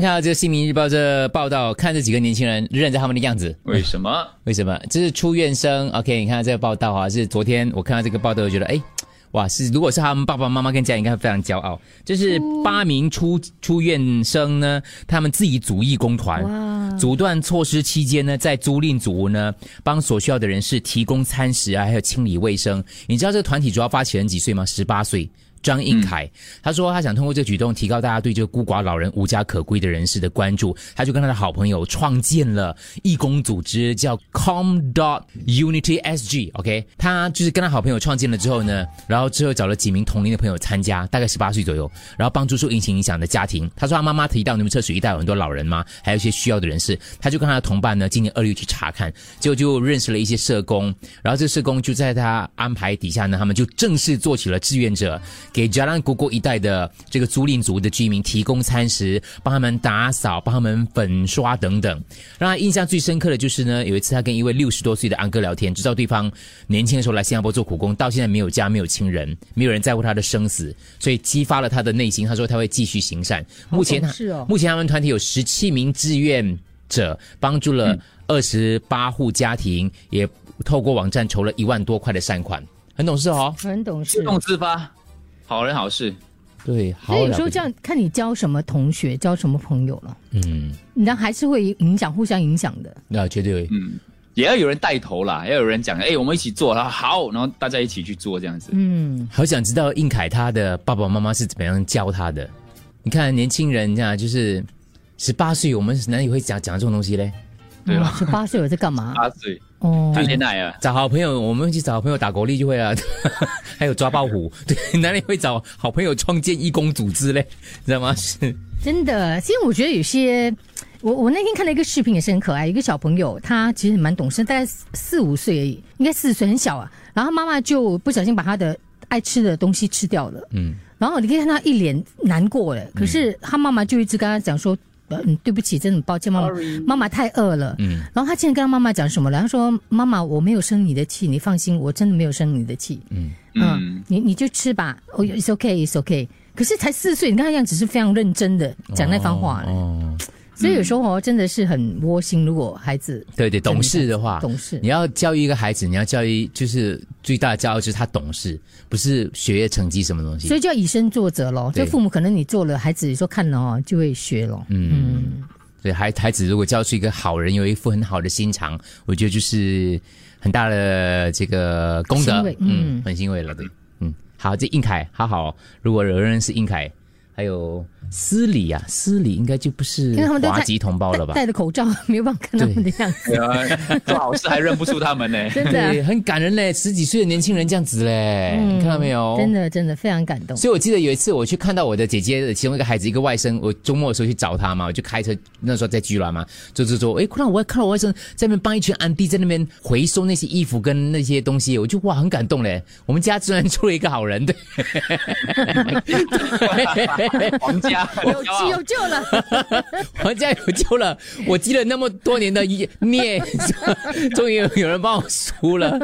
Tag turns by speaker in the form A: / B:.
A: 看到这个《新民日报》这报道，看这几个年轻人认着他们的样子，
B: 为什么？
A: 为什么？这是出院生。OK，你看这个报道啊，是昨天我看到这个报道，我觉得哎。哇，是如果是他们爸爸妈妈跟家人，应该会非常骄傲。这是八名出出院生呢，他们自己组义工团，阻断措施期间呢，在租赁组屋呢，帮所需要的人士提供餐食啊，还有清理卫生。你知道这个团体主要发起人几岁吗？十八岁。张应凯他说，他想通过这个举动提高大家对这个孤寡老人、无家可归的人士的关注。他就跟他的好朋友创建了义工组织，叫 Com Dot Unity SG。OK，他就是跟他好朋友创建了之后呢，然后之后找了几名同龄的朋友参加，大概十八岁左右，然后帮助受疫情影响的家庭。他说他妈妈提到你们测水一带有很多老人吗？还有一些需要的人士。他就跟他的同伴呢，今年二月去查看，结果就认识了一些社工，然后这社工就在他安排底下呢，他们就正式做起了志愿者。给加兰古古一带的这个租赁族的居民提供餐食，帮他们打扫，帮他们粉刷等等。让他印象最深刻的就是呢，有一次他跟一位六十多岁的安哥聊天，知道对方年轻的时候来新加坡做苦工，到现在没有家，没有亲人，没有人在乎他的生死，所以激发了他的内心。他说他会继续行善。目前
C: 是哦，
A: 目前他们团体有十七名志愿者，帮助了二十八户家庭，也透过网站筹了一万多块的善款，很懂事哦，
C: 很懂事，
B: 自动自发。好人好事，
A: 对，
C: 所以有时候这样看你交什么同学，交什么朋友了，嗯，那还是会影响，互相影响的。
A: 那绝对，
B: 嗯，也要有人带头啦，要有人讲，哎，我们一起做，然后好，然后大家一起去做这样子。
C: 嗯，
A: 好想知道应凯他的爸爸妈妈是怎么样教他的。你看年轻人这样，就是十八岁，我们哪里会讲讲这种东西嘞？
B: 对吧？
C: 十八岁我在干嘛？
B: 八岁。哦，谈恋爱啊，
A: 找好朋友，我们去找好朋友打国力就会啊，还有抓爆虎，对，哪里会找好朋友创建义工组织嘞？知道吗？是
C: 真的，其实我觉得有些，我我那天看了一个视频也是很可爱，一个小朋友他其实蛮懂事，大概四五岁而已，应该四岁很小啊，然后妈妈就不小心把他的爱吃的东西吃掉了，嗯，然后你可以看他一脸难过了，可是他妈妈就一直跟他讲说。嗯，对不起，真的抱歉，妈妈，妈妈太饿了。嗯，然后他竟然跟他妈妈讲什么了？他说：“妈妈，我没有生你的气，你放心，我真的没有生你的气。”嗯嗯，你你就吃吧，哦，it's okay，it's okay。可是才四岁，你看他样子是非常认真的讲那番话。哦。所以有时候哦，真的是很窝心。如果孩子
A: 对对懂事的话，
C: 懂事，
A: 你要教育一个孩子，你要教育就是最大的骄傲就是他懂事，不是学业成绩什么东西。
C: 所以就要以身作则咯。就父母可能你做了，孩子有时候看了哦，就会学咯。
A: 嗯，对孩孩子如果教出一个好人，有一副很好的心肠，我觉得就是很大的这个功德。嗯，很欣慰了，对，嗯，好，这应凯，好好，如果有人是应凯，还有。司礼啊，司礼应该就不是华籍同胞了吧？
C: 戴着口罩，没有办法看他们的样子。
B: 做好事还认不出他们呢，
C: 真的
A: 很感人嘞！十几岁的年轻人这样子嘞，你看到没有？
C: 真的真的非常感动。
A: 所以我记得有一次我去看到我的姐姐的其中一个孩子，一个外甥，我周末的时候去找他嘛，我就开车，那时候在居銮嘛，走走走，哎，看到我看到我外甥在那边帮一群安迪在那边回收那些衣服跟那些东西，我就哇很感动嘞！我们家居然出了一个好人，对，
B: 皇家。
C: 有 有救了，
A: 皇家有救了！我积了那么多年的孽，终于有人帮我赎了。